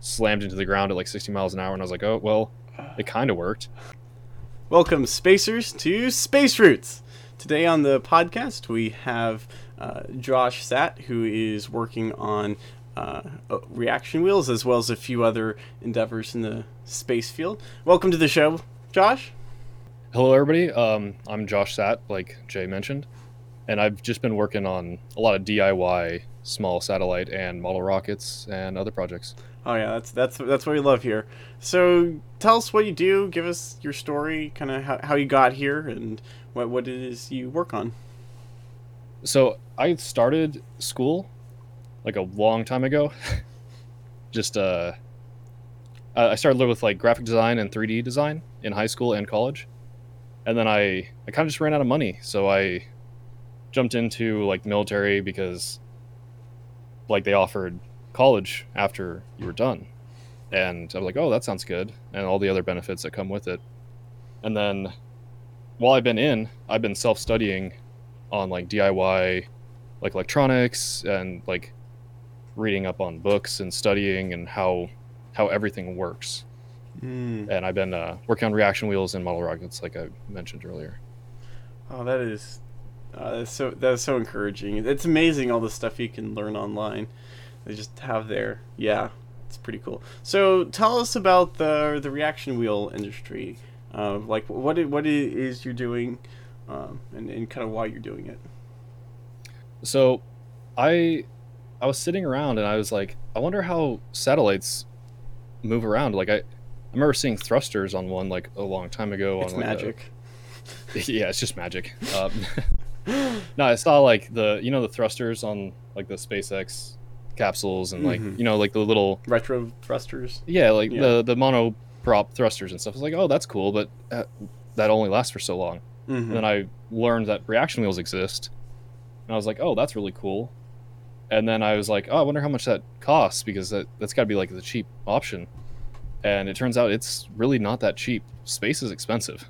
slammed into the ground at like 60 miles an hour, and I was like, oh well, it kind of worked. Welcome, spacers, to Space Roots. Today on the podcast, we have uh, Josh Sat, who is working on uh, uh, reaction wheels as well as a few other endeavors in the space field. Welcome to the show, Josh. Hello, everybody. Um, I'm Josh Sat, like Jay mentioned, and I've just been working on a lot of DIY small satellite and model rockets and other projects. Oh yeah, that's that's that's what we love here. So tell us what you do. Give us your story, kind of how, how you got here, and what what it is you work on. So I started school like a long time ago. just uh, I started with like graphic design and 3D design in high school and college, and then I I kind of just ran out of money, so I jumped into like military because like they offered college after you were done. And I was like, oh, that sounds good. And all the other benefits that come with it. And then while I've been in, I've been self studying on like DIY, like electronics and like reading up on books and studying and how how everything works. Mm. And I've been uh, working on reaction wheels and model rockets, like I mentioned earlier. Oh, that is uh, that's so that's so encouraging. It's amazing all the stuff you can learn online they just have there. Yeah, it's pretty cool. So tell us about the the reaction wheel industry. Uh, like what it, what it is you're doing, um, and and kind of why you're doing it. So, I I was sitting around and I was like, I wonder how satellites move around. Like I, I remember seeing thrusters on one like a long time ago. It's on, like, magic. A, yeah, it's just magic. Um, no, I saw like the you know the thrusters on like the SpaceX capsules and like mm-hmm. you know like the little retro thrusters. Yeah, like yeah. the the mono prop thrusters and stuff. I was like, oh, that's cool, but uh, that only lasts for so long. Mm-hmm. And then I learned that reaction wheels exist, and I was like, oh, that's really cool. And then I was like, oh, I wonder how much that costs because that that's got to be like the cheap option. And it turns out it's really not that cheap. Space is expensive.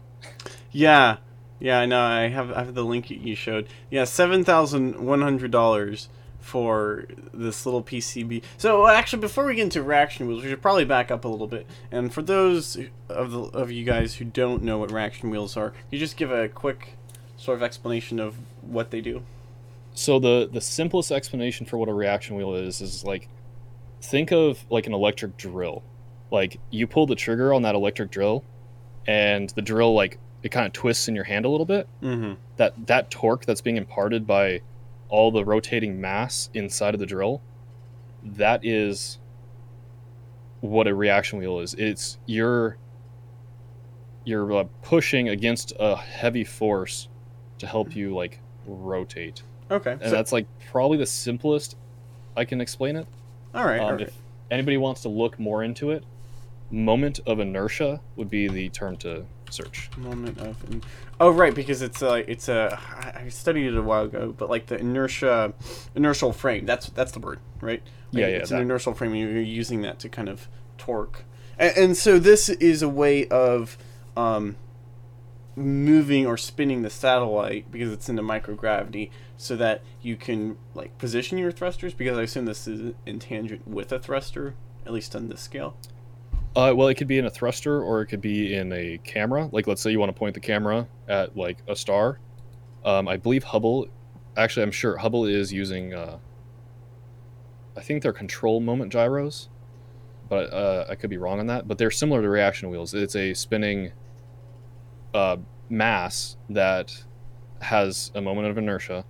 Yeah, yeah, I know. I have I have the link you showed. Yeah, seven thousand one hundred dollars for this little PCB. So actually, before we get into reaction wheels, we should probably back up a little bit. And for those of the of you guys who don't know what reaction wheels are, you just give a quick sort of explanation of what they do. So the the simplest explanation for what a reaction wheel is is like think of like an electric drill. Like you pull the trigger on that electric drill, and the drill like it kind of twists in your hand a little bit. Mm-hmm. That that torque that's being imparted by all the rotating mass inside of the drill, that is what a reaction wheel is. It's you're you're uh, pushing against a heavy force to help you like rotate. Okay. And so, that's like probably the simplest I can explain it. All right, um, all right. If anybody wants to look more into it, moment of inertia would be the term to search. Moment of. In- oh right, because it's a it's a I studied it a while ago, but like the inertia, inertial frame. That's that's the word, right? Like, yeah, yeah. It's that. an inertial frame. And you're using that to kind of torque, and, and so this is a way of. Um, moving or spinning the satellite because it's into microgravity so that you can like position your thrusters because I assume this is in tangent with a thruster at least on this scale. Uh, well, it could be in a thruster or it could be in a camera. Like, let's say you want to point the camera at like a star. Um, I believe Hubble. Actually, I'm sure Hubble is using. Uh, I think they're control moment gyros, but uh, I could be wrong on that. But they're similar to reaction wheels. It's a spinning uh, mass that has a moment of inertia,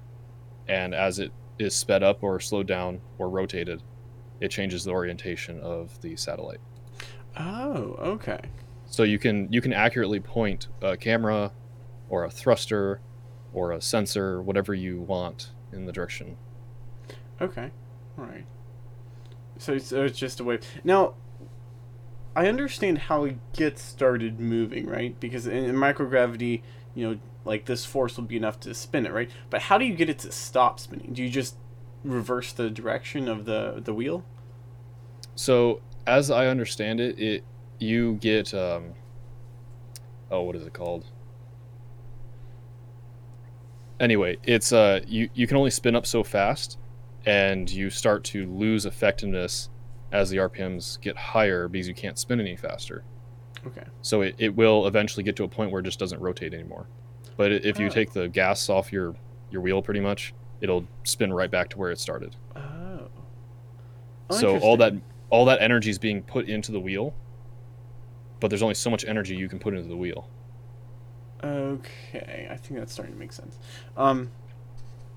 and as it is sped up or slowed down or rotated, it changes the orientation of the satellite. Oh, okay. So you can you can accurately point a camera or a thruster or a sensor, whatever you want, in the direction. Okay. All right. So, so it's just a way. Now, I understand how it gets started moving, right? Because in, in microgravity, you know, like this force will be enough to spin it, right? But how do you get it to stop spinning? Do you just reverse the direction of the the wheel? So as I understand it, it you get um, oh, what is it called? Anyway, it's uh, you you can only spin up so fast, and you start to lose effectiveness as the RPMs get higher because you can't spin any faster. Okay. So it, it will eventually get to a point where it just doesn't rotate anymore. But if you Oh. take the gas off your your wheel, pretty much, it'll spin right back to where it started. Oh. Oh, so all that. All that energy is being put into the wheel, but there's only so much energy you can put into the wheel. Okay, I think that's starting to make sense. Um,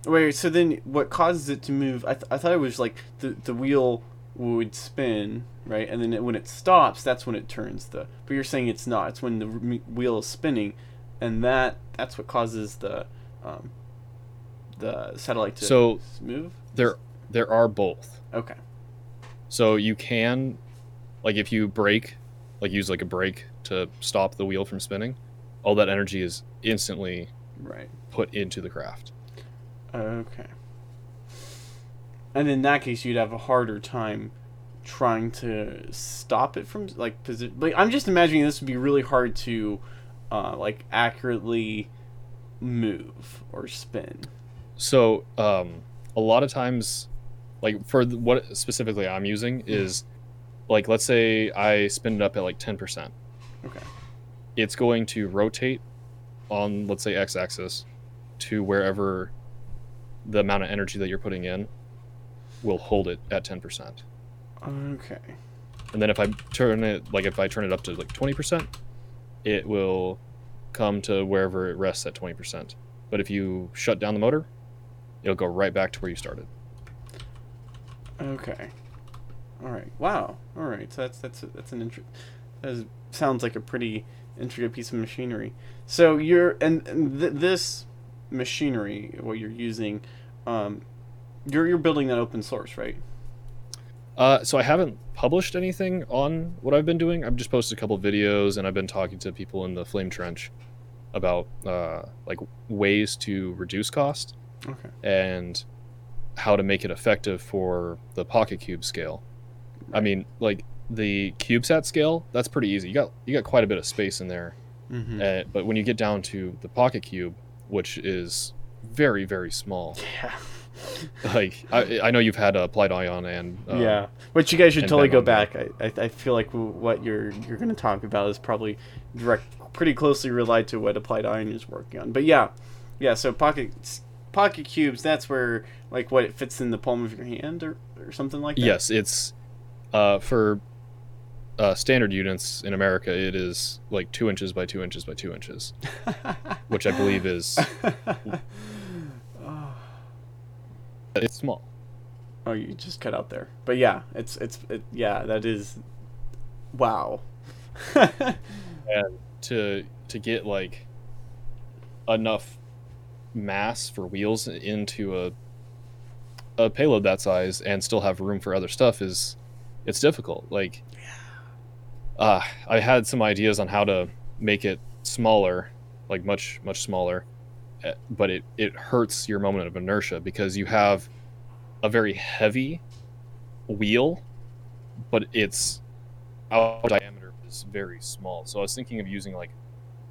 wait, so then what causes it to move? I, th- I thought it was like the the wheel would spin, right? And then it, when it stops, that's when it turns the. But you're saying it's not. It's when the wheel is spinning, and that that's what causes the um, the satellite to So- move. There there are both. Okay. So you can, like, if you brake, like use like a brake to stop the wheel from spinning, all that energy is instantly Right. put into the craft. Okay. And in that case, you'd have a harder time trying to stop it from like posi- like I'm just imagining this would be really hard to uh, like accurately move or spin. So um, a lot of times, like for what specifically I'm using mm-hmm. is, like let's say I spin it up at like ten percent. Okay. It's going to rotate on let's say x-axis to wherever the amount of energy that you're putting in will hold it at ten percent. Okay. and then if I turn it like if I turn it up to like twenty percent, it will come to wherever it rests at twenty percent. But if you shut down the motor, it'll go right back to where you started. Okay. All right. Wow. All right. So that's that's that's an inter- that is, sounds like a pretty intricate piece of machinery. So you're and, and th- this machinery, what you're using, um, you're you're building that open source, right? Uh, so I haven't published anything on what I've been doing. I've just posted a couple videos, and I've been talking to people in the Flame Trench about uh, like ways to reduce cost Okay. and how to make it effective for the PocketQube scale. I mean, like the CubeSat scale, that's pretty easy. You got you got quite a bit of space in there. Mm-hmm. Uh, but when you get down to the PocketQube, which is very very small, yeah. like I, I know you've had uh, Applied Ion and uh, yeah. which you guys should totally go back. I, I I feel like what you're you're going to talk about is probably direct, pretty closely related to what Applied Ion is working on. But yeah, yeah. So pocket PocketQubes. That's where like what it fits in the palm of your hand or or something like that. Yes, it's uh, for uh, standard units in America. It is like two inches by two inches by two inches, which I believe is it's small. Oh, you just cut out there. But yeah, it's it's it, yeah, that is wow. and to to get like enough mass for wheels into a a payload that size and still have room for other stuff is it's difficult like uh i had some ideas on how to make it smaller like much much smaller eh, but it it hurts your moment of inertia because you have a very heavy wheel but it's out diameter is very small. So I was thinking of using like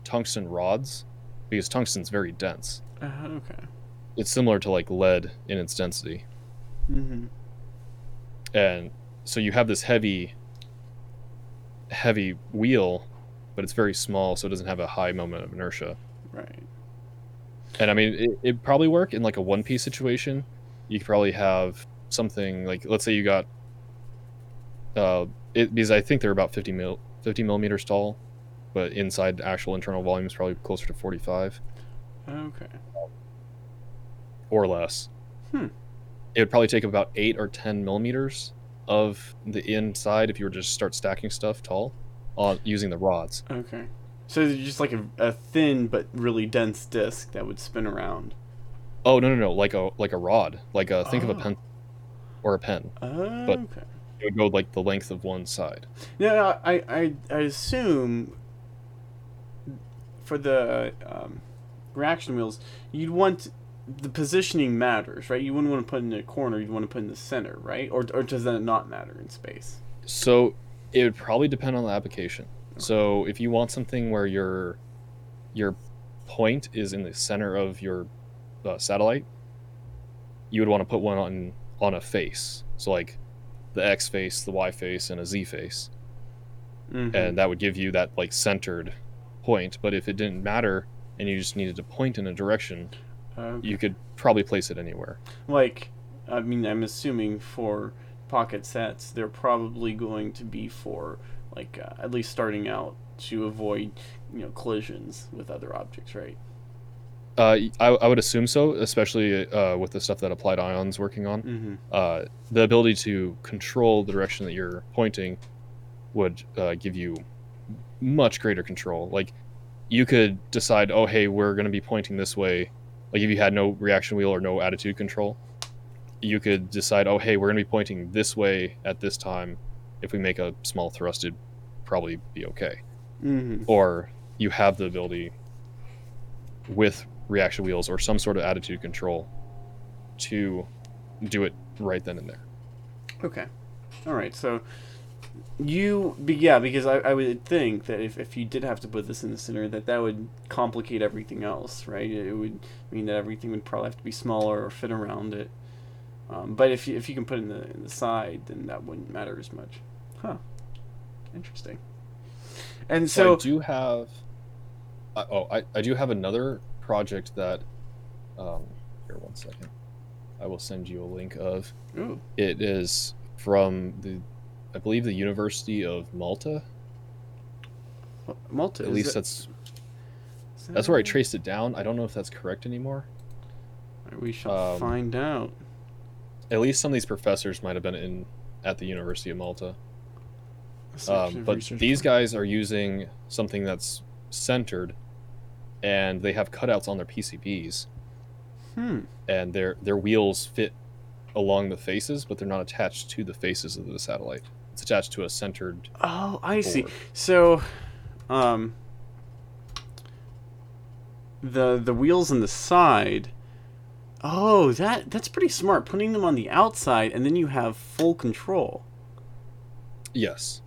tungsten rods because tungsten's very dense. Uh, okay. It's similar to like lead in its density. Mm-hmm. And so you have this heavy heavy wheel, but it's very small so it doesn't have a high moment of inertia. Right. And I mean it it'd probably work in like a one piece situation. You could probably have something like let's say you got uh it because I think they're about 50 mil 50 millimeters tall, but inside actual internal volume is probably closer to 45 Okay. or less. Hmm. It would probably take about eight or 10 millimeters of the inside if you were to just start stacking stuff tall on using the rods. Okay. So it's just like a, a thin but really dense disc that would spin around. Oh no no no like a like a rod like a think of a Oh. pen or a pen. Oh, But- okay. It would go like the length of one side. Yeah, I, I, I assume for the um, reaction wheels, you'd want the positioning matters, right? You wouldn't want to put in a corner. You'd want to put in the center, right? Or, or does that not matter in space? So it would probably depend on the application. So if you want something where your your point is in the center of your uh, satellite, you would want to put one on on a face. So like the X face, the Y face, and a Z face, Mhm. and that would give you that like centered point. But if it didn't matter and you just needed to point in a direction, Okay. you could probably place it anywhere. like i mean i'm assuming for pocket sets they're probably going to be for like uh, at least starting out to avoid you know collisions with other objects right Uh, I, I would assume so, especially uh, with the stuff that Applied Ion's working on. mm-hmm. Uh, the ability to control the direction that you're pointing would uh, give you much greater control. Like, you could decide, oh, hey, we're going to be pointing this way. Like, if you had no reaction wheel or no attitude control, you could decide, oh, hey, we're going to be pointing this way at this time. If we make a small thrust, it'd probably be okay. Mm-hmm. Or you have the ability with reaction wheels or some sort of attitude control to do it right then and there. Okay. All right. So you, be, yeah, because I, I would think that if, if you did have to put this in the center, that that would complicate everything else, right? It would mean that everything would probably have to be smaller or fit around it. Um, but if you, if you can put it in the in the side, then that wouldn't matter as much. Huh. Interesting. And So, so, I do have. Uh, oh, I, I do have another project that. Um, here, one second. I will send you a link of. ooh, It is from the, I believe the University of Malta. Malta. At is least that- that's that- that's where I traced it down. I don't know if that's correct anymore. We shall um, find out. At least some of these professors might have been in at the University of Malta. Um, but these guys are using something that's centered, and they have cutouts on their PCBs, Hmm. and their their wheels fit along the faces, but they're not attached to the faces of the satellite. It's attached to a centered. Oh, I see. So, um, the the wheels on the side. Oh, that that's pretty smart. Putting them on the outside, and then you have full control. Yes.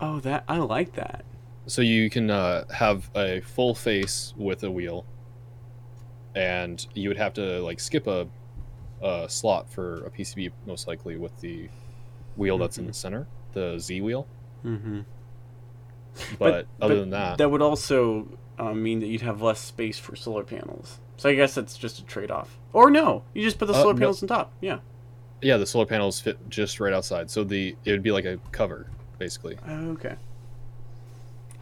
Oh, that I like that. So you can uh, have a full face with a wheel, and you would have to like skip a, a slot for a PCB most likely with the wheel that's in the center, the Z wheel. Mm-hmm. But, other than that, that would also um, mean that you'd have less space for solar panels. So I guess that's just a trade-off. Or no, you just put the Uh, solar no. panels on top. Yeah. yeah, the solar panels fit just right outside, so the it would be like a cover basically. Okay.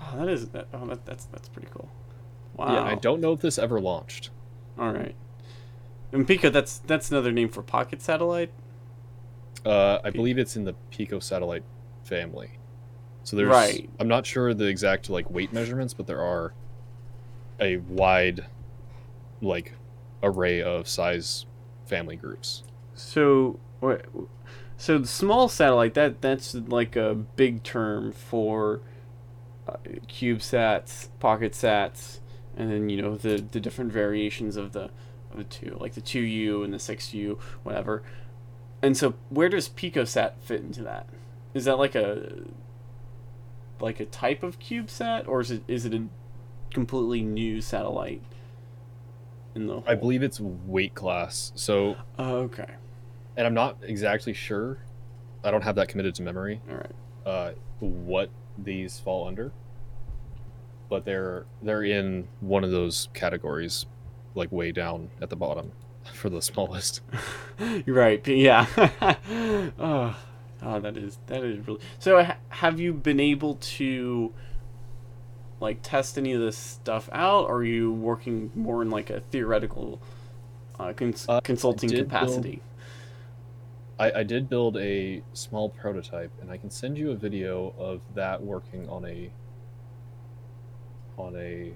Oh, that is that. Oh, that, that's that's pretty cool. Wow. Yeah, I don't know if this ever launched. All right. And Pico, that's that's another name for pocket satellite. Uh, I believe it's in the Pico satellite family. So there's, Right. I'm not sure the exact like weight measurements, but there are a wide, like, array of size family groups. So? So the small satellite that that's like a big term for uh, CubeSats, pocket sats, and then you know the the different variations of the of the two, like the two U and the six U, whatever. And so, where does PicoSat fit into that? Is that like a like a type of CubeSat, or is it is it a completely new satellite? In the I believe it's weight class. So, Oh, okay. and I'm not exactly sure. I don't have that committed to memory. All right. Uh, what these fall under, but they're they're in one of those categories, like way down at the bottom, for the smallest. Right. Yeah. oh, oh, that is that is really. So, ha- have you been able to like test any of this stuff out, or are you working more in like a theoretical uh, cons- Uh, I consulting build- capacity? I, I did build a small prototype, and I can send you a video of that working on a on a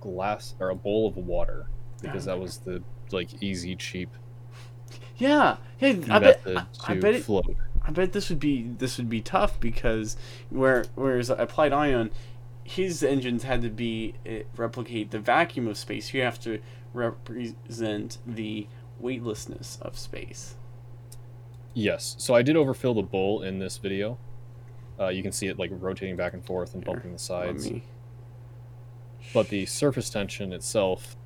glass or a bowl of water because that was the like easy cheap Yeah. Hey, I bet. I, I bet it, float. I bet this would be this would be tough because where whereas applied ion, his engines had to be eh, replicate the vacuum of space. You have to represent the weightlessness of space. Yes, so I did overfill the bowl in this video. Uh, you can see it like rotating back and forth and Here, bumping the sides. But the surface tension itself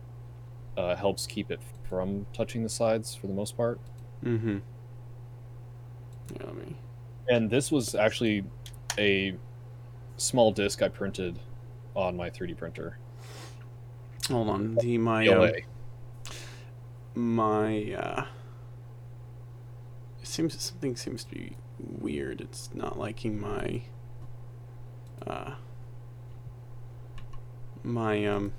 uh, helps keep it from touching the sides for the most part. Mm-hmm. Yeah. And this was actually a small disc I printed on my 3D printer. Hold on. The my um, my uh it seems something seems to be weird. It's not liking my uh my um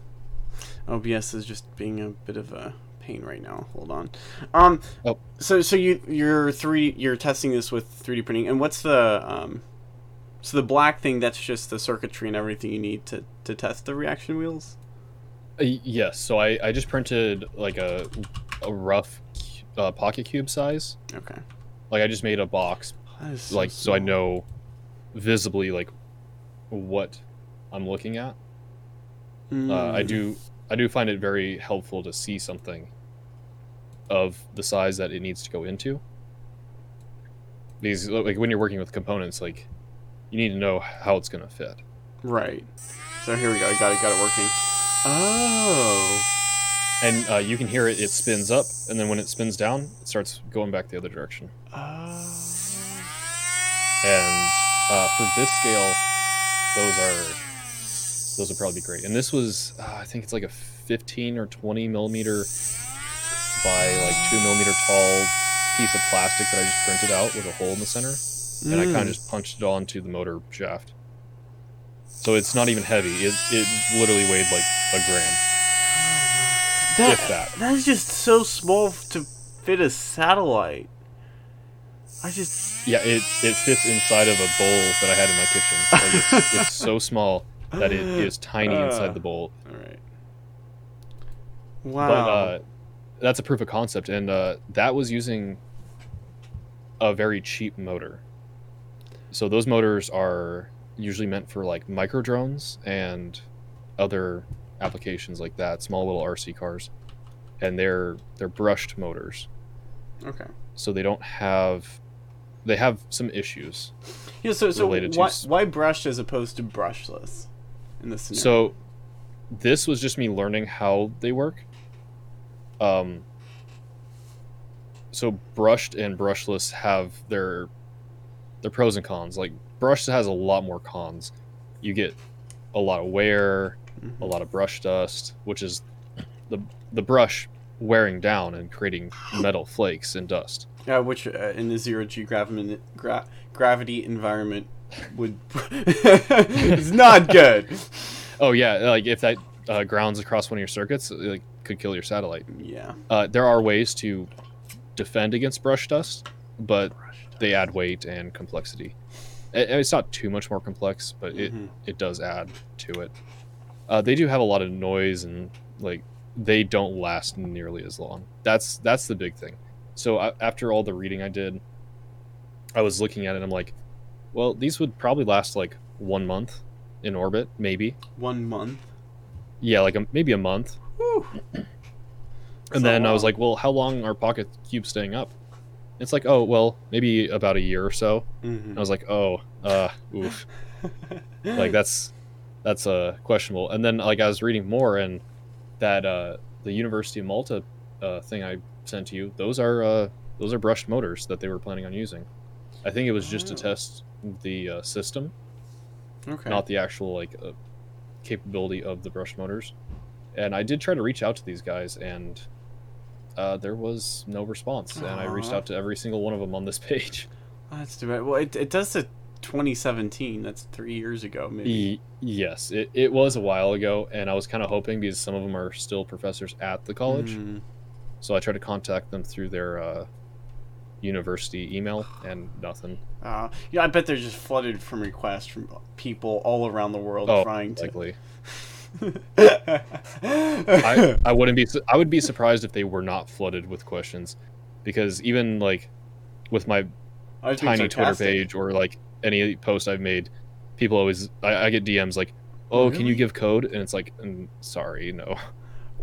OBS is just being a bit of a pain right now. Hold on. Um Oh. so so you you're three you're testing this with 3D printing and what's the um so the black thing that's just the circuitry and everything you need to to test the reaction wheels? Uh, yes, so I, I just printed like a, a rough uh, pocket cube size. Okay. Like I just made a box, so like so I know visibly like what I'm looking at. Uh, I Mm. do I do find it very helpful to see something of the size that it needs to go into. Because like when you're working with components, like you need to know how it's gonna fit. Right. So here we go. I got it. Got it working. Oh. And uh, you can hear it; it spins up, and then when it spins down, it starts going back the other direction. Oh. And uh, for this scale, those are those would probably be great. And this was, uh, I think it's like a 15 or 20 millimeter by like two millimeter tall piece of plastic that I just printed out with a hole in the center, and I kind Mm. of just punched it onto the motor shaft. So it's not even heavy. It it literally weighed like a gram. That, that. that is just so small to fit a satellite. I just. Yeah, it it fits inside of a bowl that I had in my kitchen. Like it's, it's so small that it is tiny Uh. inside the bolt. All right. Wow. But uh, that's a proof of concept, and uh, that was using a very cheap motor. So those motors are usually meant for like micro drones and other applications like that, small little RC cars, and they're they're brushed motors, okay. so they don't have they have some issues. Yeah. So so related why, s- why brushed as opposed to brushless in this scenario? So this was just me learning how they work. Um so brushed and brushless have their their pros and cons. Like brushed has a lot more cons. You get a lot of wear, Mhm. a lot of brush dust, which is the the brush wearing down and creating metal flakes and dust. Yeah, which uh, in the zero G gravity gra- gravity environment would is not good. Oh yeah, like if that uh, grounds across one of your circuits, it like, could kill your satellite. Yeah. Uh, there are ways to defend against brush dust, but they add weight and complexity. I- It's not too much more complex, but it, Mhm. it does add to it. Uh, they do have a lot of noise and like they don't last nearly as long. That's that's the big thing. So I, after all the reading I did, I was looking at it. and I'm like, well, these would probably last like one month in orbit, maybe. One month. Yeah, like a, maybe a month. And So then I was like, well, how long are pocket cubes staying up? It's like, oh, well, maybe about a year or so. Mhm. I was like, oh, uh, oof. like that's that's uh, questionable. And then like I was reading more, and that uh, the University of Malta uh, thing I sent to you, those are uh, those are brushed motors that they were planning on using. I think it was just to Oh. test the uh, system, okay. not the actual like uh, capability of the brush motors. And I did try to reach out to these guys, and uh, there was no response. And I reached out to every single one of them on this page. Oh, that's too bad. Well, it, it does say 2017. That's three years ago, maybe. Yes, it, it was a while ago, and I was kind of hoping because some of them are still professors at the college. Mm. So I tried to contact them through their uh, university email, and nothing. Uh, yeah, I bet they're just flooded from requests from people all around the world Oh, trying to. likely. I, I wouldn't be. I would be surprised if they were not flooded with questions, because even like with my tiny Twitter page or like any post I've made, people always I, I get DMs like, "Oh, can you give code?" And it's like, mm, "Sorry, no."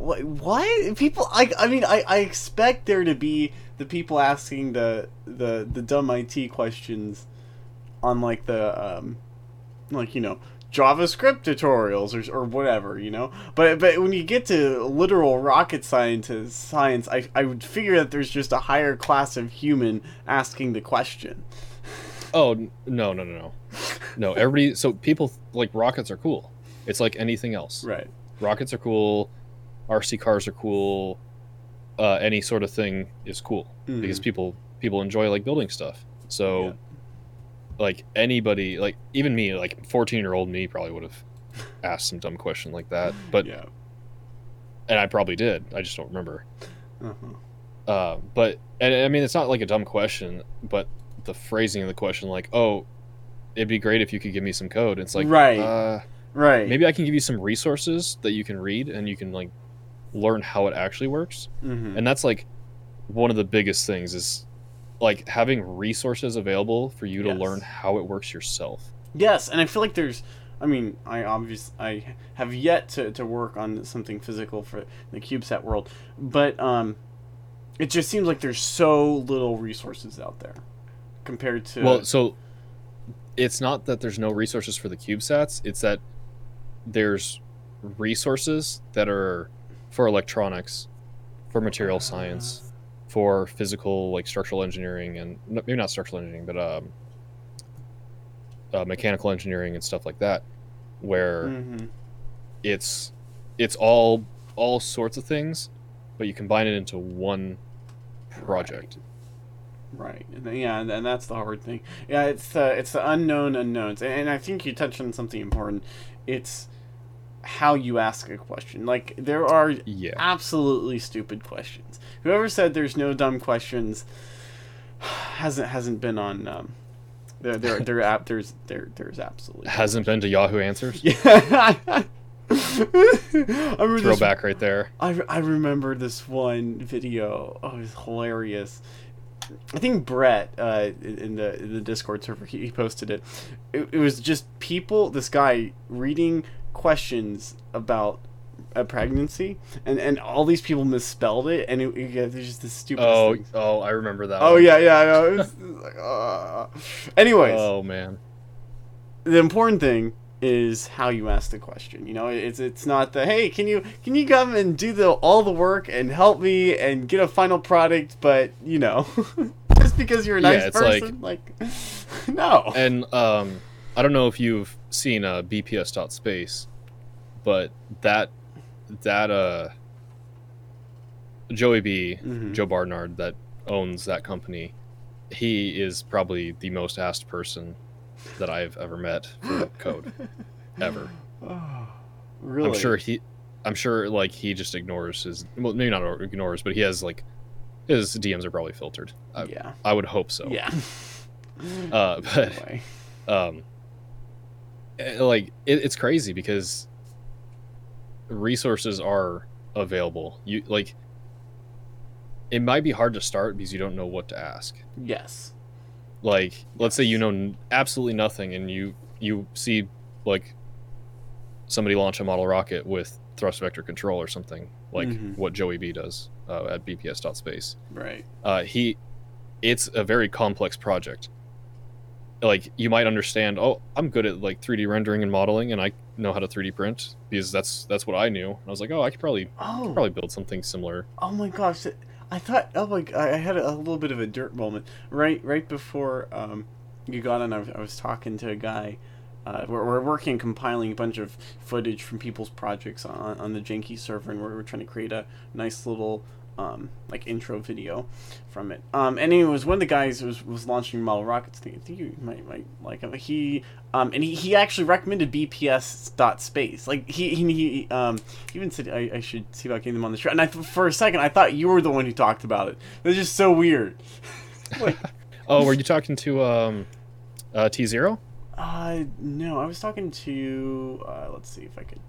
What? what? People? I, I mean, I, I expect there to be the people asking the the the dumb IT questions on like the um like you know JavaScript tutorials or, or whatever, you know. But but when you get to literal rocket scientist science, I I would figure that there's just a higher class of human asking the question. Oh no no no no, no. Everybody. So people like rockets are cool. It's like anything else. Right. Rockets are cool. RC cars are cool. Uh, any sort of thing is cool because Mhm. people people enjoy like building stuff. So, Yeah. like anybody, like even me, like fourteen year old me probably would have asked some dumb question like that. But yeah. and I probably did. I just don't remember. Uh-huh. Uh, but and I mean, it's not like a dumb question, but the phrasing of the question, like, "Oh, it'd be great if you could give me some code." It's like, Right. Uh, Right. maybe I can give you some resources that you can read and you can like learn how it actually works. hmm And that's like one of the biggest things is like having resources available for you to Yes. learn how it works yourself. Yes, and I feel like there's. I mean, I obviously I have yet to, to work on something physical for the CubeSat world, but um, it just seems like there's so little resources out there compared to. Well, so it's not that there's no resources for the CubeSats, it's that there's resources that are for electronics, for material science, for physical like structural engineering and maybe not structural engineering, but um, uh, mechanical engineering and stuff like that, where Mhm. it's it's all all sorts of things, but you combine it into one project. Right. And yeah, and, and that's the hard thing. Yeah, it's the it's the unknown unknowns, and, and I think you touched on something important. It's how you ask a question. Like there are Yeah. absolutely stupid questions. Whoever said there's no dumb questions hasn't hasn't been on. Um, there there there app there's there there's absolutely Hasn't been to Yahoo Answers. Yeah. I remember this Throwback right there. I, I remember this one video. Oh, it was hilarious. I think Brett uh, in the in the Discord server he, he posted it. it. It was just people. This guy reading questions about a pregnancy, and and all these people misspelled it, and it, yeah, there's just the stupidest Oh, things. oh, I remember that. Oh one. yeah, yeah. I know. It was, it was like, uh. Anyways, Oh man. the important thing is how you ask the question. You know, it's it's not the hey, can you can you come and do the all the work and help me and get a final product, but you know, just because you're a Yeah, nice like- person, like, no. And um, I don't know if you've seen uh, BPS.space, but that that uh, Joey B, Mhm. Joe Barnard, that owns that company, he is probably the most asked person that I've ever met for code, ever. Oh, really? I'm sure he, I'm sure like he just ignores his, well, maybe not ignores, but he has like his DMs are probably filtered. I, Yeah. I would hope so. Yeah. Uh, but um like it, it's crazy because resources are available you like it might be hard to start because you don't know what to ask Yes. like let's say you know absolutely nothing and you you see like somebody launch a model rocket with thrust vector control or something like Mhm. what joey b does uh, at bps.space Right. uh, he it's a very complex project like you might understand oh i'm good at like 3d rendering and modeling and i know how to 3d print because that's that's what i knew and i was like oh i could probably Oh. probably build something similar Oh my gosh! I thought. Oh my! I had a, little bit of a dirt moment right right before um, you got on. I was, I was talking to a guy. Uh, we're, we're working compiling a bunch of footage from people's projects on, on the Janky server, and we're, we're trying to create a nice little um, like intro video from it. Um, and it was one of the guys who was, was launching model rockets. I think, you might might like him. He um, and he, he actually recommended BPS dot space. Like he he, he um he even said I, I should see about getting them on the show. And I for a second I thought you were the one who talked about it. It was just so weird. like oh were you talking to um uh t0 uh no, I was talking to uh, let's see if I could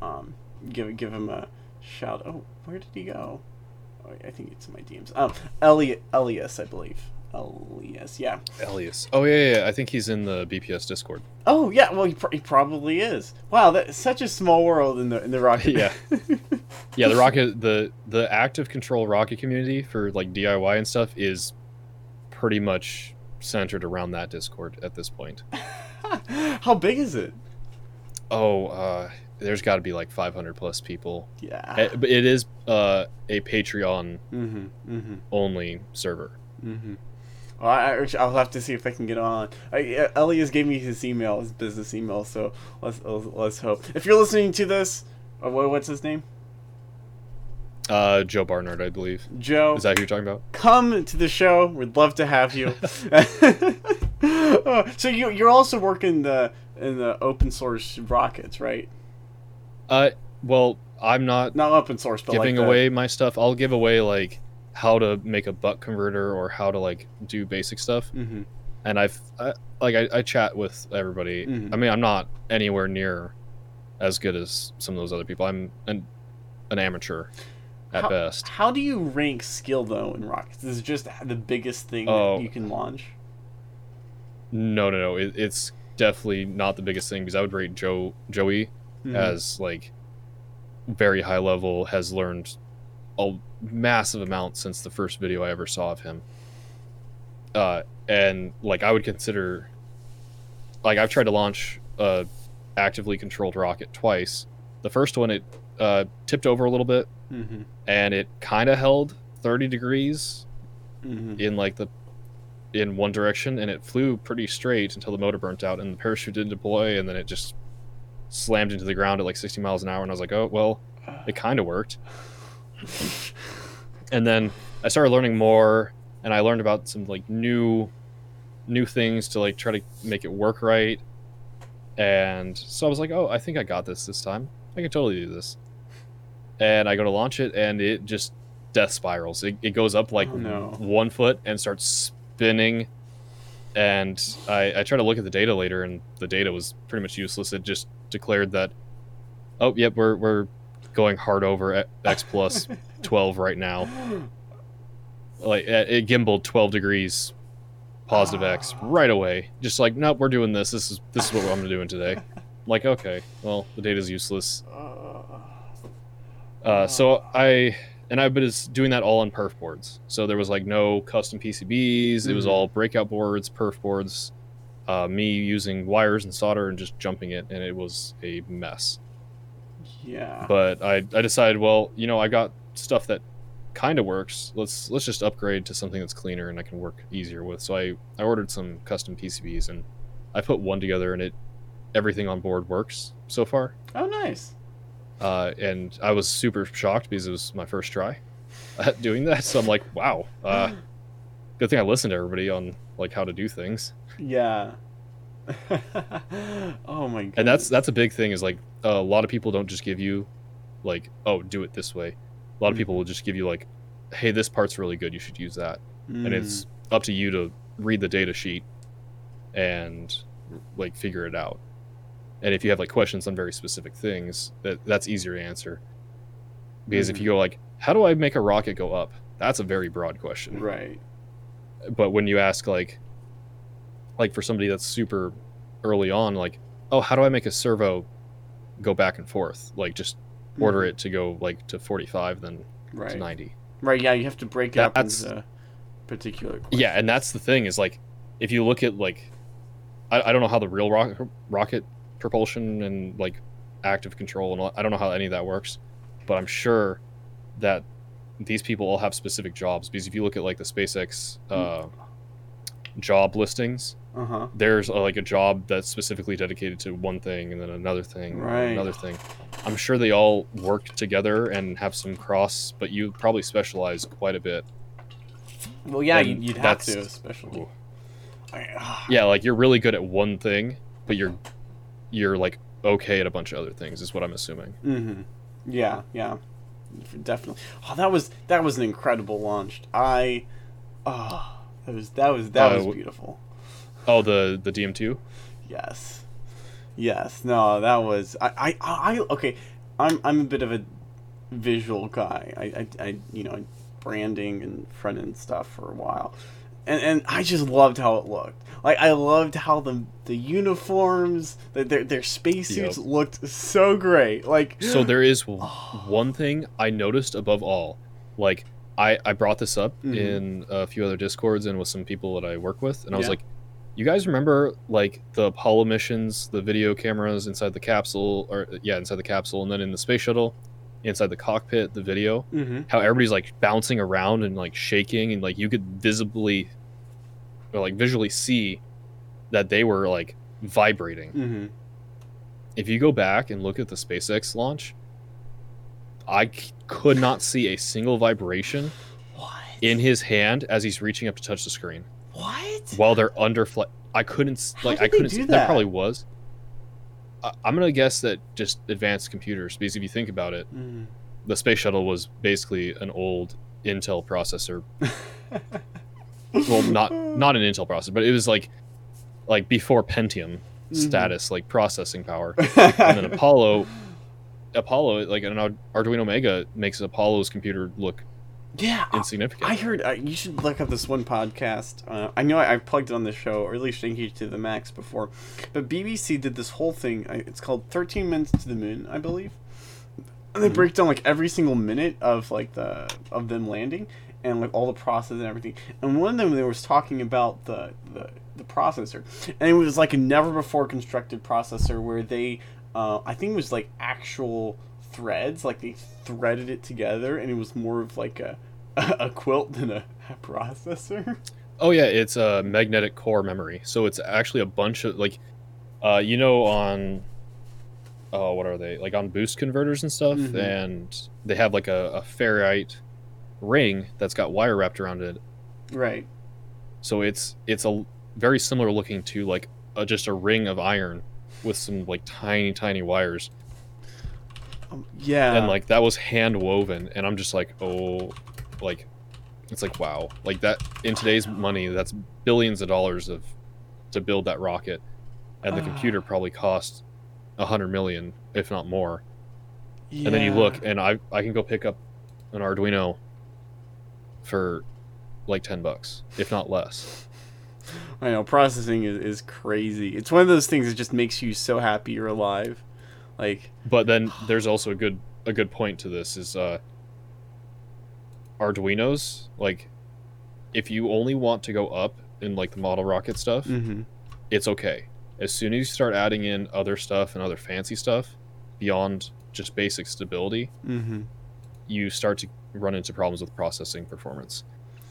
um give give him a shout. Oh, where did he go? Oh, I think it's in my DMs. Um, Eli- Elias, I believe. Elias, yeah. elias oh yeah, yeah yeah i think he's in the bps discord Oh yeah, well he, pr- he probably is. Wow, that's such a small world in the in the rocket. Yeah. yeah the rocket the the active control rocket community for like diy and stuff is pretty much centered around that discord at this point How big is it? Oh, uh, there's got to be like 500 plus people. Yeah. Eh, But it is uh, a Patreon Mm-hmm. Mm-hmm. only server. Mm-hmm. Well, I, I- I'll have to see if I can get on. I, Elias gave me his email, his business email. So let's let's, let's hope. If you're listening to this, uh, what's his name? Uh, Joe Barnard, I believe. Joe. Is that who you're talking about? come to the show. We'd love to have you. So you you're also working the in the open source rockets, right? Uh, well, I'm not Not open source, but giving like away my stuff. I'll give away like how to make a buck converter or how to like do basic stuff. Mhm. And I've I, like I, I chat with everybody. Mhm. I mean, I'm not anywhere near as good as some of those other people. I'm an an amateur at How- best. How do you rank skill though in rockets? This is just the biggest thing Oh. that you can launch. No, no, no. It, it's definitely not the biggest thing because I would rate Joe Joey Mhm. as like very high level. Has learned a massive amount since the first video I ever saw of him. Uh, and like I would consider, like I've tried to launch a actively controlled rocket twice. The first one it uh, tipped over a little bit Mhm. and it kind of held 30 degrees Mhm. in like the in one direction and it flew pretty straight until the motor burnt out and the parachute didn't deploy and then it just slammed into the ground at like 60 miles an hour and I was like, "Oh, well, it kind of worked." and then I started learning more and I learned about some like new new things to like try to make it work right. And so I was like, "Oh, I think I got this this time. I can totally do this." And I go to launch it and it just death spirals. It, it goes up like Oh, no. one foot and starts spinning. And I, I tried to look at the data later, and the data was pretty much useless. It just declared that, oh, yep, we're, we're going hard over at X plus 12 right now. Like it gimbaled 12 degrees positive X right away. Just like, nope, we're doing this. This is this is what I'm doing today. Like, okay, well, the data's useless. Uh, so I and I've been doing that all on perf boards. So there was like no custom PCBs. It was Mhm. all breakout boards, perf boards. Uh, me using wires and solder and just jumping it, and it was a mess. Yeah. But I, I decided, well, you know, I got stuff that kind of works. Let's let's just upgrade to something that's cleaner and I can work easier with. So I I ordered some custom PCBs and I put one together, and it everything on board works so far. oh, nice. uh, and I was super shocked because it was my first try at doing that. So I'm like, wow, uh, good thing I listened to everybody on like how to do things. Yeah. oh my god. And that's that's a big thing. Is like a lot of people don't just give you like, oh, do it this way. A lot of people will just give you like, hey, this part's really good. You should use that. Mm. And it's up to you to read the data sheet and like figure it out. And if you have like questions on very specific things, that that's easier to answer. Because if you go like, how do I make a rocket go up? That's a very broad question. right. But when you ask like like for somebody that's super early on like, oh, how do I make a servo go back and forth? Like just order Mhm. it to go like to 45 then to 90. Right. Yeah. You have to break it up into particular. Yeah, and that's the thing is like if you look at like I, I don't know how the real rocket rocket propulsion and like active control and all, I don't know how any of that works, but I'm sure that these people all have specific jobs because if you look at like the SpaceX uh, job listings, Uh huh. there's uh, like a job that's specifically dedicated to one thing and then another thing Right. another thing. I'm sure they all work together and have some cross, but you probably specialize quite a bit. Well, yeah, And you'd, have to, especially. Ah, yeah like you're really good at one thing but you're you're like okay at a bunch of other things is what i'm assuming Mm-hmm. Yeah, yeah, definitely. Oh, that was that was an incredible launch. I, oh, that was that was that Uh, was beautiful. oh the the dm2 Yes, yes. No, that was I I, I okay. I'm I'm a bit of a visual guy. I I, I you know branding and front end stuff for a while. And, and I just loved how it looked. Like I loved how the the uniforms, the, their their spacesuits Yep. looked so great. Like so there is one thing i noticed above all like i i brought this up Mhm. in a few other discords and with some people that i work with and i was Yeah. like You guys remember like the Apollo missions, the video cameras inside the capsule, or yeah, inside the capsule, and then in the space shuttle, inside the cockpit, the video, Mm-hmm. how everybody's like bouncing around and like shaking, and like you could visibly, or like visually see that they were like vibrating. Mm-hmm. If you go back and look at the SpaceX launch, I c- could not see a single vibration What? in his hand as he's reaching up to touch the screen what? while they're under flight. I couldn't How like I couldn't. do see, that? that probably was. I'm gonna guess that just advanced computers because if you think about it, Mm. the space shuttle was basically an old Intel processor. well, not not an Intel processor, but it was like like before Pentium Mhm. status, like processing power. And then Apollo, Apollo, like an Arduino Mega makes Apollo's computer look yeah, insignificant. I heard uh, you should look up this one podcast. Uh, I know I, I plugged it on the show, or at least engaged to the max before, but BBC did this whole thing. It's called 13 Minutes to the Moon, I believe. And they Mhm. break down like every single minute of like the of them landing and like all the process and everything. And one of them they was talking about the the, the processor, and it was like a never before constructed processor where they, uh, I think it was like actual threads, like they threaded it together, and it was more of like a a quilt than a, a processor. Oh yeah, it's a magnetic core memory. So it's actually a bunch of like, uh, you know, on, oh, what are they? Like on boost converters and stuff, Mhm. and they have like a, a ferrite ring that's got wire wrapped around it. Right. So it's it's a very similar looking to like a, just a ring of iron with some like tiny tiny wires, Um, yeah. and like that was hand woven, and I'm just like, oh, like. It's like wow, like that in today's money, that's billions of dollars of to build that rocket, and the Ah. computer probably cost a hundred million, if not more. Yeah. And then you look, and I I can go pick up an Arduino for like ten bucks, if not less. I know processing is, is crazy. It's one of those things that just makes you so happy you're alive. Like But then there's also a good a good point to this is uh, Arduinos like if you only want to go up in like the model rocket stuff, mm-hmm. it's okay. As soon as you start adding in other stuff and other fancy stuff beyond just basic stability, Mm-hmm. you start to run into problems with processing performance.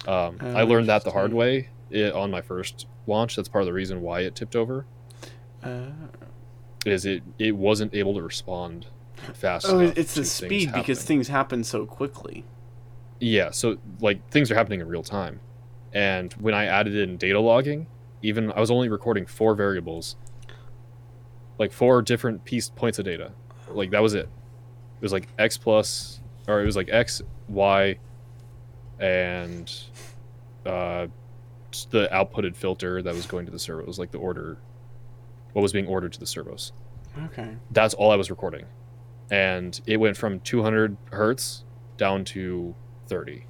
Um, Oh, I learned that the hard way i on my first launch. That's part of the reason why it tipped over. Uh, Is it it wasn't able to respond fast. oh, enough it's the speed because things happen so quickly. yeah, so like things are happening in real time, and when I added in data logging, even I was only recording four variables, like four different piece points of data, like that was it. It was like x plus, or it was like x, y, and uh, the outputted filter that was going to the servo was like the order, what was being ordered to the servos. Okay. That's all I was recording, and it went from 200 hertz down to 30.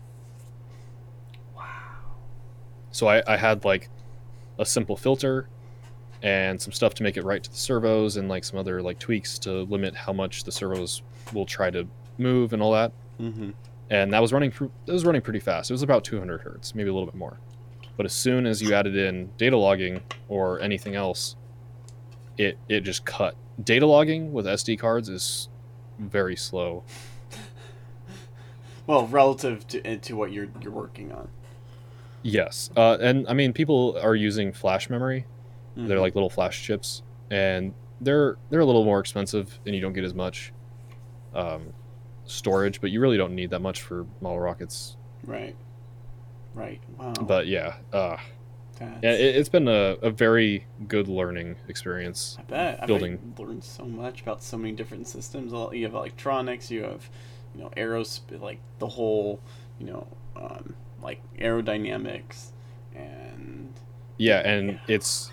Wow. So I, I had like a simple filter and some stuff to make it right to the servos and like some other like tweaks to limit how much the servos will try to move and all that. Mm-hmm. And that was running it was running pretty fast. It was about 200 hertz, maybe a little bit more. But as soon as you added in data logging or anything else, it it just cut. Data logging with SD cards is very slow. Well, relative to eh, to what you're you're working on. Yes, uh, and I mean people are using flash memory Mhm. They're like little flash chips, and they're they're a little more expensive, and you don't get as much um, storage, but you really don't need that much for model rockets. right. Right. Wow. But yeah, uh, That's, yeah, it, it's been a, a very good learning experience. I bet. I building. you learned so much about so many different systems. You have electronics. You have, you know, aerospace, like the whole, you know, um, like aerodynamics, and Yeah, and it's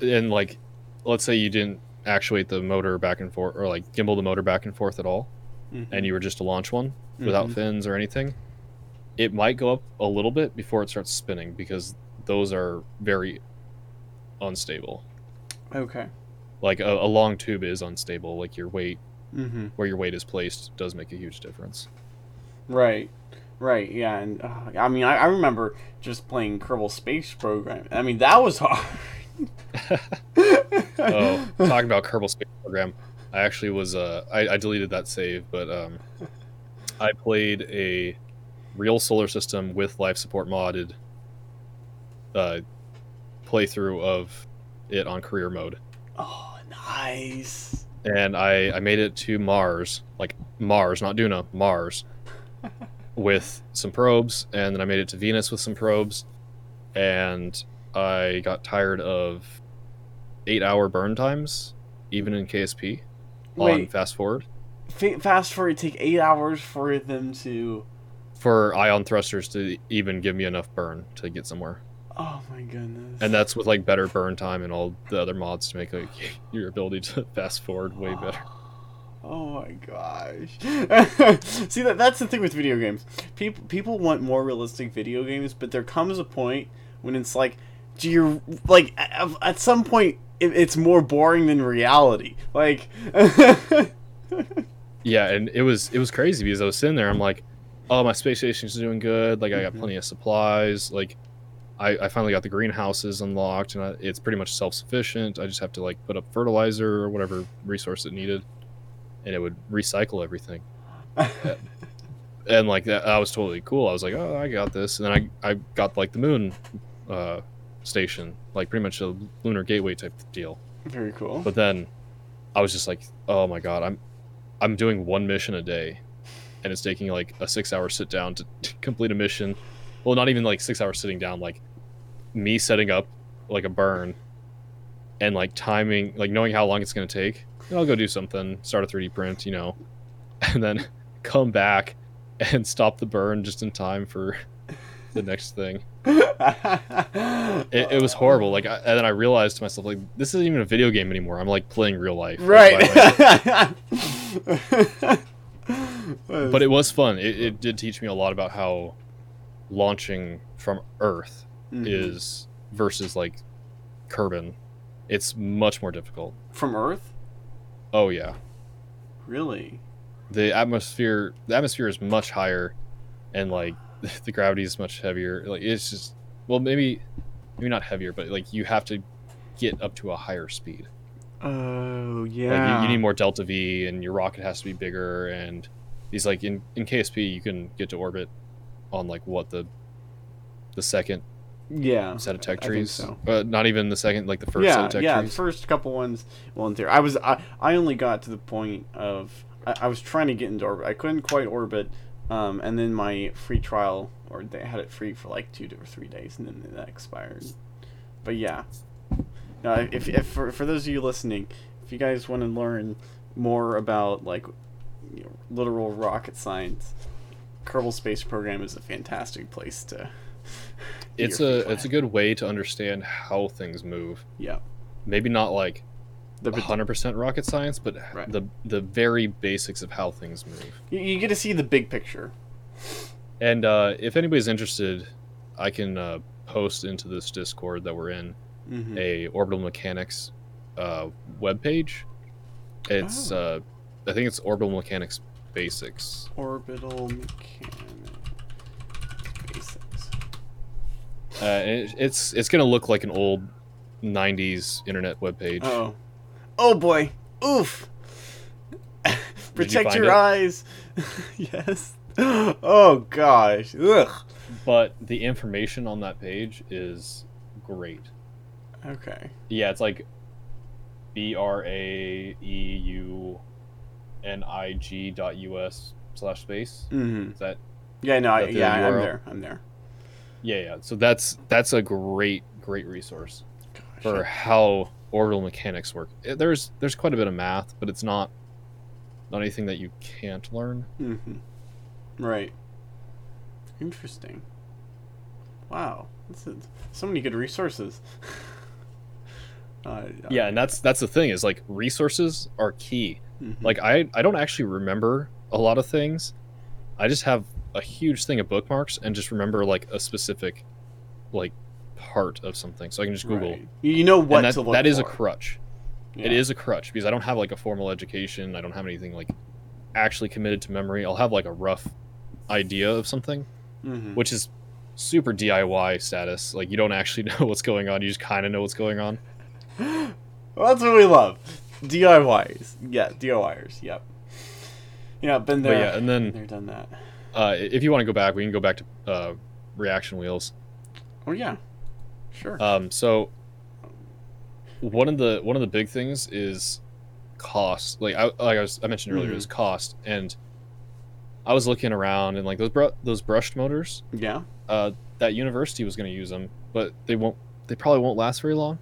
and like let's say you didn't actuate the motor back and forth or like gimbal the motor back and forth at all, and you were just to launch one without Mhm. fins or anything, it might go up a little bit before it starts spinning because those are very unstable. okay. Like a, a long tube is unstable. Like your weight, Mm-hmm. where your weight is placed, does make a huge difference. Right. Right. Yeah. And uh, I mean, I, I remember just playing Kerbal Space Program. I mean, that was hard. oh, talking about Kerbal Space Program. I actually was uh I, I deleted that save, but um I played a real solar system with life support modded uh playthrough of it on career mode. Oh, nice. And I I made it to Mars, like Mars, not Duna, Mars with some probes and then I made it to Venus with some probes and I got tired of 8-hour burn times even in KSP on fast forward. fa- fast forward, take eight hours for them to. for ion thrusters to even give me enough burn to get somewhere. Oh my goodness. And that's with like better burn time and all the other mods to make like your ability to fast forward way better. Oh my gosh. See that that's the thing with video games. People people want more realistic video games, but there comes a point when it's like do you like at, at some point it, it's more boring than reality. Like Yeah, and it was it was crazy because I was sitting there, I'm like, oh my space station's doing good, like I got Mhm. plenty of supplies, like I, I finally got the greenhouses unlocked and I, it's pretty much self sufficient. I just have to like put up fertilizer or whatever resource it needed, and it would recycle everything. and like that i was totally cool i was like oh i got this and then i i got like the moon uh station like pretty much a lunar gateway type deal very cool. but then i was just like oh my god i'm i'm doing one mission a day and it's taking like a six hour sit down to, to complete a mission well not even like six hours sitting down like me setting up like a burn and like timing like knowing how long it's going to take i'll go do something start a 3d print you know and then come back and stop the burn just in time for the next thing it, it was horrible like I, and then i realized to myself like this isn't even a video game anymore i'm like playing real life like, by myself. right. but it was fun it, it did teach me a lot about how launching from earth Mhm. is versus like kerbin it's much more difficult from Earth. oh yeah Really? the atmosphere the atmosphere is much higher and like the gravity is much heavier like it's just well maybe maybe not heavier but like you have to get up to a higher speed Oh like yeah. you, you need more delta v and your rocket has to be bigger and these like in in ksp you can get to orbit on like what the the second yeah. set of tech trees so. uh, not even the second like the first set yeah, of tech yeah. The first couple ones. Well, in theory, I was I, I only got to the point of I, I was trying to get into orbit. I couldn't quite orbit, um, and then my free trial or they had it free for like two or three days, and then that expired. But yeah, now if, if for for those of you listening, if you guys want to learn more about like you know, literal rocket science, Kerbal Space Program is a fantastic place to. it's a it's a good way to understand how things move yeah. maybe not like The, hundred percent rocket science, but Right. the the very basics of how things move. you, you get to see the big picture. And uh, if anybody's interested, I can uh, post into this Discord that we're in Mm-hmm. a orbital mechanics uh, webpage. It's Oh. uh, I think it's orbital mechanics basics. Orbital mechanics basics. Uh, it, it's it's gonna look like an old '90s internet webpage. Oh, oh boy! Oof! Protect find your it? eyes. yes. Oh gosh! Ugh. But the information on that page is great. Okay. Yeah, it's like B R A E U N I G dot U S slash space. Mm-hmm. Is that Yeah. No. I, that the yeah. I'm there. I'm there. yeah, yeah. So that's that's a great, great resource Gosh. for how orbital mechanics work. Eh, There's there's quite a bit of math, but it's not not anything that you can't learn. Mm-hmm. Right. Interesting. Wow. This is so many good resources. uh, Yeah, and that's that's the thing is like resources are key. Mhm. Like I I don't actually remember a lot of things. I just have a huge thing of bookmarks and just remember like a specific like part of something. So I can just Google. Right. You know what that, to look that is a crutch. It Yeah. is a crutch because I don't have like a formal education. I don't have anything like actually committed to memory. I'll have like a rough idea of something, Mhm. which is super DIY status. Like you don't actually know what's going on. You just kind of know what's going on. Well, that's what we love. DIYs. Yeah, DIYers. Yep. Yeah, been there. But yeah, and then They're done that. uh, if you want to go back, we can go back to uh, reaction wheels. Oh yeah. Sure. Um, so one of the one of the big things is cost. Like I like I, was, I mentioned earlier, Mhm. is cost. And I was looking around and like those br- those brushed motors. yeah. Uh, that university was going to use them, but they won't. They probably won't last very long.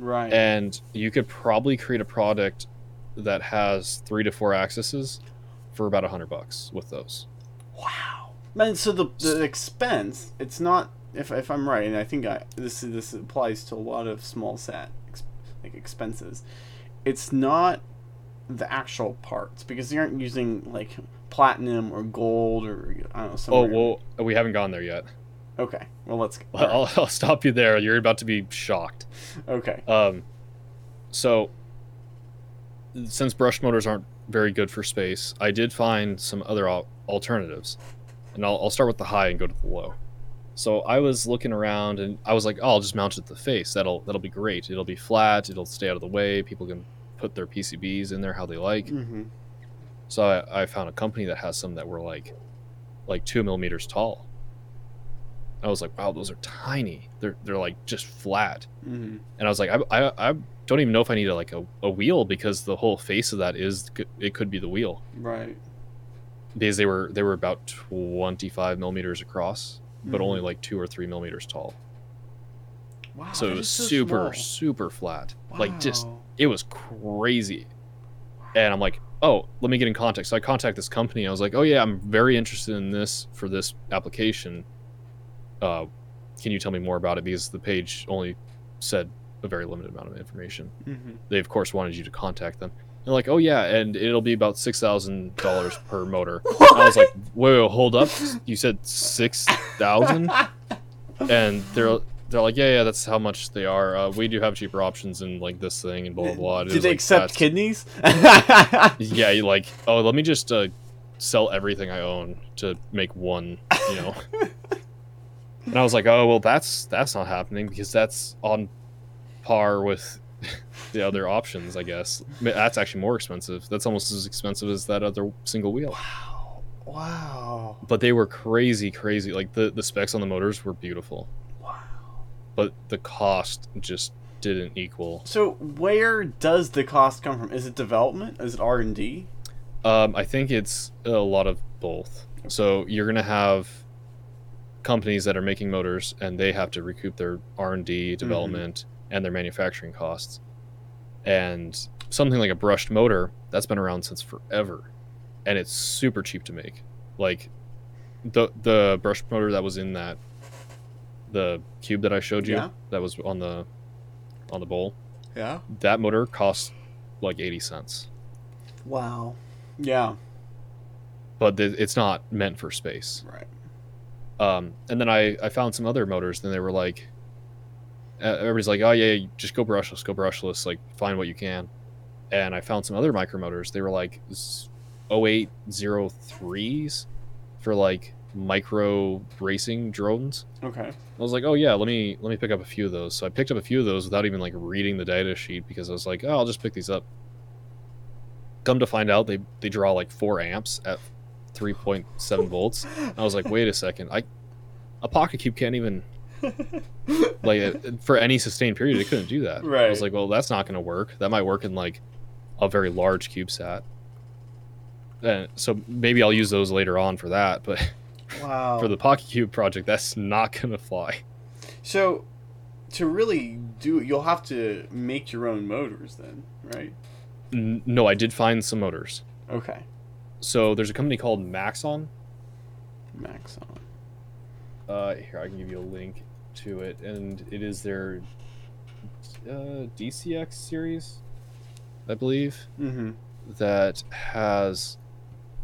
Right. And you could probably create a product that has three to four accesses for about a hundred bucks with those. Wow. Man, so the the expense, it's not if if I'm right, and I think I this this applies to a lot of small sat ex, like expenses. It's not the actual parts because you aren't using like platinum or gold or I don't know. Some Oh well, we haven't gone there yet. Okay. Well, let's. I'll, I'll stop you there. You're about to be shocked. Okay. Um, so since brush motors aren't very good for space, I did find some other al- alternatives, and I'll, I'll start with the high and go to the low. So I was looking around and I was like, oh, I'll just mount it to the face. That'll that'll be great. It'll be flat. It'll stay out of the way. People can put their PCBs in there how they like. Mm-hmm. So I, I found a company that has some that were like like two millimeters tall. I was like, wow, those are tiny. They're they're like just flat. Mm-hmm. And I was like, I, I, I don't even know if I need a, like a, a wheel because the whole face of that is it could be the wheel Right. because they were they were about 25 millimeters across, but Mhm. only like two or three millimeters tall. Wow. so it was so super small. super flat. Like just it was crazy. And I'm like, oh, let me get in contact. So I contact this company. I was like, oh yeah, I'm very interested in this for this application. Uh, can you tell me more about it? Because the page only said a very limited amount of information. Mhm. They of course wanted you to contact them. They're like, oh yeah, and it'll be about six thousand dollars per motor. I was like, wait, wait, hold up. You said six thousand? And they're they're like, yeah, yeah, that's how much they are. Uh, we do have cheaper options and like this thing and blah blah blah. And Did they like, accept that's- kidneys? Yeah, you like, oh, let me just uh, sell everything I own to make one, you know. And I was like, oh well, that's that's not happening because that's on par with the other options, I guess. That's actually more expensive. That's almost as expensive as that other single wheel. wow. Wow. But they were crazy, crazy. Like the the specs on the motors were beautiful, Wow. but the cost just didn't equal. So where does the cost come from? Is it development? Is it R and D? Um, I think it's a lot of both. So you're gonna have companies that are making motors, and they have to recoup their R and D mm-hmm. development and their manufacturing costs. And something like a brushed motor that's been around since forever, and it's super cheap to make. Like the the brushed motor that was in that the cube that I showed you Yeah. that was on the on the bowl. Yeah. That motor costs like eighty cents. Wow. Yeah. but th- it's not meant for space. Right. Um, and then I, I found some other motors, and they were like, everybody's like, oh yeah, just go brushless, go brushless, like find what you can. And I found some other micro motors. They were like 0803s for like micro racing drones. Okay. I was like, oh yeah, let me let me pick up a few of those. So I picked up a few of those without even like reading the data sheet because I was like, oh, I'll just pick these up. Come to find out, they they draw like four amps at 3.7 volts. I was like, wait a second, I a PocketQube can't even like uh, for any sustained period. It couldn't do that. I was Right. like, well, that's not going to work. That might work in like a very large CubeSat. And so maybe I'll use those later on for that, but Wow. for the PocketQube project, that's not going to fly. so to really do it, you'll have to make your own motors then, right? No, I did find some motors. Okay. So there's a company called Maxon. Maxon. Uh, here I can give you a link to it, and it is their uh, DCX series, I believe, Mm-hmm. that has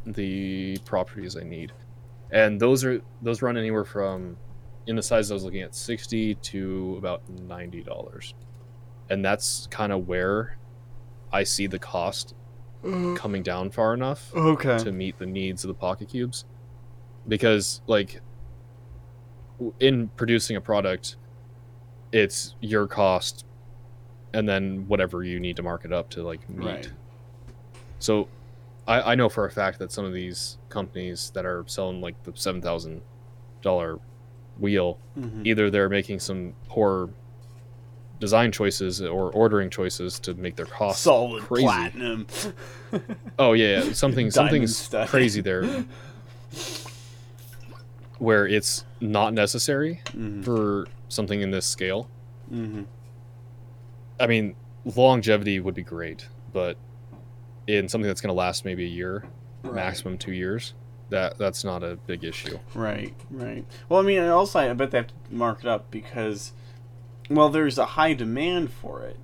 the properties I need, and those are those run anywhere from in the size I was looking at sixty to about ninety dollars, and that's kind of where I see the cost coming down far enough Okay. to meet the needs of the PocketQubes because like in producing a product, it's your cost, and then whatever you need to mark it up to like meet. Right. So, I, I know for a fact that some of these companies that are selling like the seven thousand dollar wheel, Mhm. either they're making some poor design choices or ordering choices to make their costs Solid crazy. platinum. Oh yeah, yeah. something something's stuff. crazy there, where it's not necessary Mhm. for something in this scale. Mhm. I mean, longevity would be great, but in something that's going to last maybe a year, Right. maximum two years, that that's not a big issue. Right, right. Well, I mean, also I bet they have to mark it up because, well, there's a high demand for it.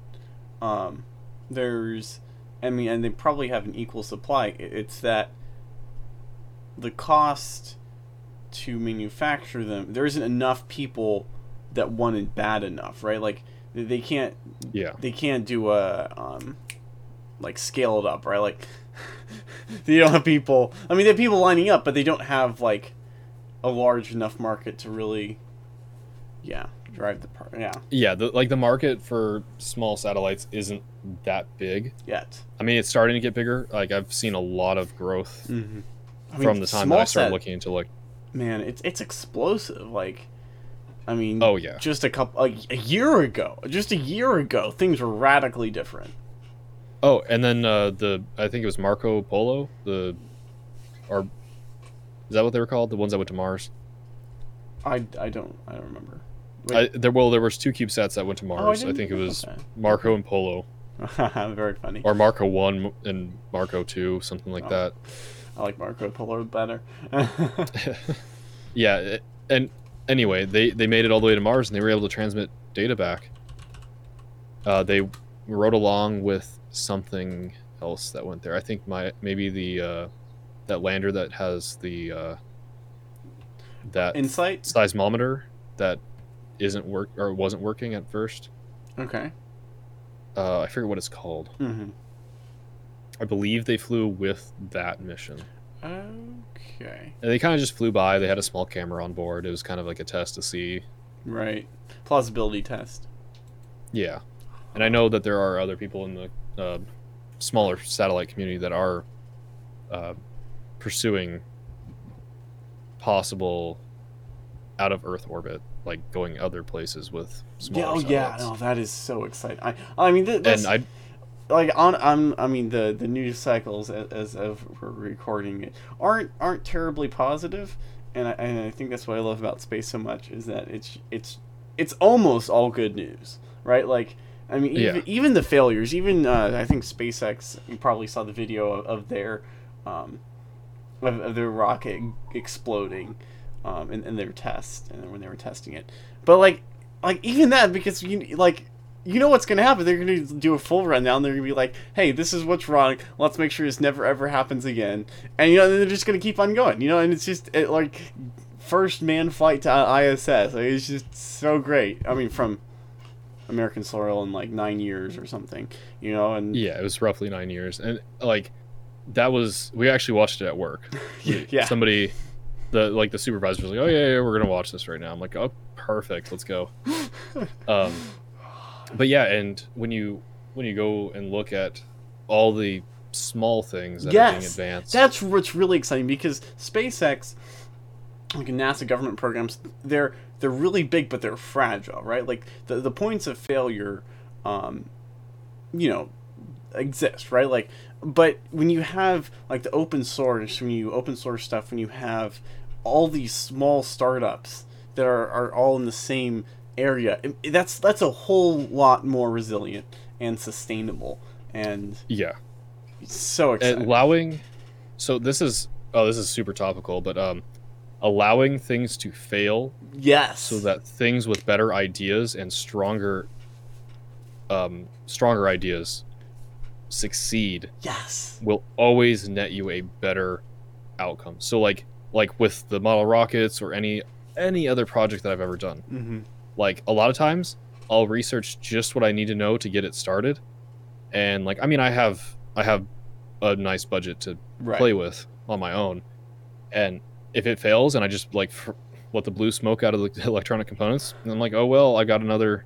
Um, there's, I mean, and they probably have an equal supply. It's that the cost to manufacture them, there isn't enough people that want it bad enough, right? Like they- can't Yeah, they can't do a um like scale it up right like they don't have people i mean they have people lining up but they don't have like a large enough market to really yeah drive the part yeah yeah. The, like the market for small satellites isn't that big. yet I mean, it's starting to get bigger. Like I've seen a lot of growth mm-hmm. from the time that I started looking into like, man it's it's explosive like i mean oh yeah, just a couple a, a year ago just a year ago things were radically different Oh, and then uh, the I think it was Marco Polo, the or is that what they were called? The ones that went to Mars. i i don't i don't remember I, there well, there was two CubeSats that went to Mars. I, didn't think it was that. Marco and Polo, very funny or Marco One and Marco Two, something like Oh. that. i like marco polo better Yeah, it- and anyway, they they made it all the way to Mars and they were able to transmit data back. Uh, they rode along with something else that went there. I think my maybe the uh, that lander that has the uh, that insight seismometer that isn't work or wasn't working at first. okay Uh, I forget what it's called. mm-hmm. I believe they flew with that mission. Okay. And they kind of just flew by. They had a small camera on board. It was kind of like a test to see. Right. Plausibility test. Yeah. And I know that there are other people in the uh, smaller satellite community that are uh, pursuing possible out of Earth orbit, like going other places with smaller Yeah, oh yeah, no, that is so exciting. I, I mean, th- And I like on, I'm, I mean, the the news cycles as, as of we're recording it aren't aren't terribly positive, and I, and I think that's what I love about space so much is that it's it's it's almost all good news, right? Like, I mean, even, Yeah. even the failures, even uh, I think SpaceX, you probably saw the video of, of their um, of, of their rocket exploding um, in, in their test and when they were testing it. But like, like even that because you like you know what's gonna happen. They're gonna do a full rundown. They're gonna be like, "Hey, this is what's wrong. Let's make sure this never ever happens again." And you know they're just gonna keep on going. You know, and it's just it, like first man flight to ISS. Like, it's just so great. I mean, from American soil in like nine years or something. You know, and yeah, it was roughly nine years, and like that was we actually watched it at work. Yeah. Somebody, the like the supervisor was like, "Oh yeah, yeah, we're gonna watch this right now." I'm like, "Oh, perfect, let's go." um, but yeah, and when you when you go and look at all the small things that are being Yes, advanced, That's what's really exciting because SpaceX, like NASA government programs, they're they're really big but they're fragile, right? Like the the points of failure, um, you know, exist, right? Like, but when you have like the open source, when you open source stuff, when you have all these small startups that are, are all in the same area. That's that's a whole lot more resilient and sustainable and yeah, so exciting. allowing. So this is oh, this is super topical, but um, allowing things to fail Yes. so that things with better ideas and stronger um, stronger ideas succeed yes. will always net you a better outcome so like like with the model rockets or any any other project that i've ever done Mm-hmm. like a lot of times i'll research just what i need to know to get it started and like i mean i have i have a nice budget to Right. play with on my own and if it fails and i just like fr- what the blue smoke out of the electronic components. And I'm like, oh well, I got another,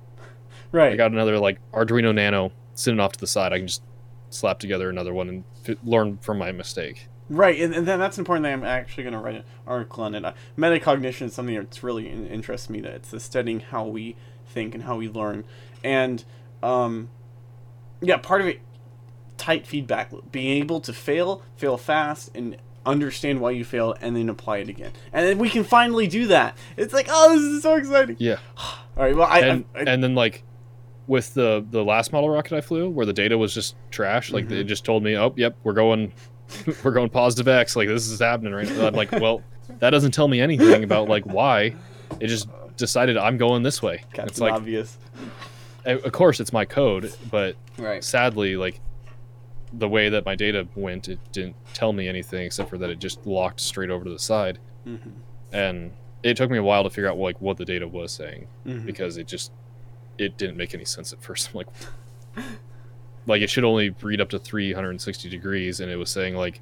Right. I got another like Arduino Nano sitting off to the side. I can just slap together another one and f- learn from my mistake. Right, and, and then that's important that I'm actually going to write an article on it. Uh, metacognition is something that's really in, interests me. That it's the studying how we think and how we learn, and um, yeah, part of it, tight feedback being able to fail, fail fast, and understand why you failed, and then apply it again, and then we can finally do that. It's like, oh, this is so exciting. Yeah. All right, well, I, and I, I and then like with the the last model rocket I flew, where the data was just trash, like Mhm. they just told me, oh, yep, we're going, we're going positive X. Like this is happening right now. I'm like, well, that doesn't tell me anything about like why. It just decided I'm going this way. Captain it's like, Obvious. of of course, it's my code, but Right. sadly, like the way that my data went, it didn't tell me anything except for that it just locked straight over to the side, hmm and it took me a while to figure out like what the data was saying hmm because it just it didn't make any sense at first. I'm like, like it should only read up to 360 degrees, and it was saying like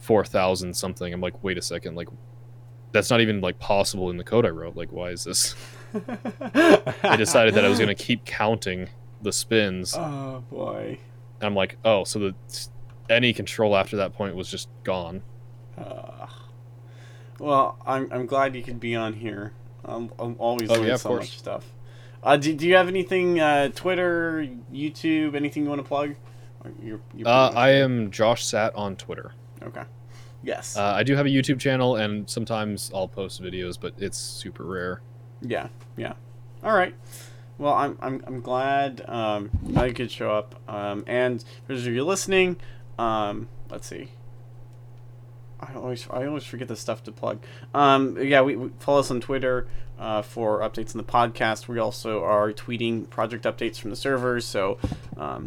4,000 something. I'm like, wait a second, like that's not even like possible in the code I wrote. Like, why is this? I decided that I was gonna keep counting the spins. oh boy. And I'm like, oh, so the any control after that point was just gone. Uh, well, I'm, I'm glad you could be on here. I'm, I'm always Oh, learning yeah, so course. much stuff. Uh, do, do you have anything, uh, Twitter, YouTube, anything you want to plug? Or You're, you're Uh, I am Josh Sat on Twitter. Okay. Yes. Uh, I do have a YouTube channel, and sometimes I'll post videos, but it's super rare. yeah. Yeah. All right. Well, I'm, I'm, I'm glad um, I could show up. Um, and for those of you listening, um, let's see. I always I always forget the stuff to plug. Um, yeah, we, we follow us on Twitter uh, for updates on the podcast. We also are tweeting project updates from the servers. So, um,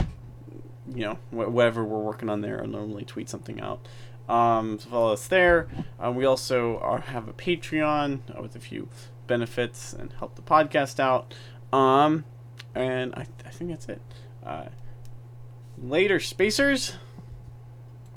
you know, wh- whatever we're working on there, I'll normally tweet something out. Um, so follow us there. Uh, we also are, have a Patreon uh, with a few benefits and help the podcast out. Um, and I, I think that's it. Uh, later, spacers.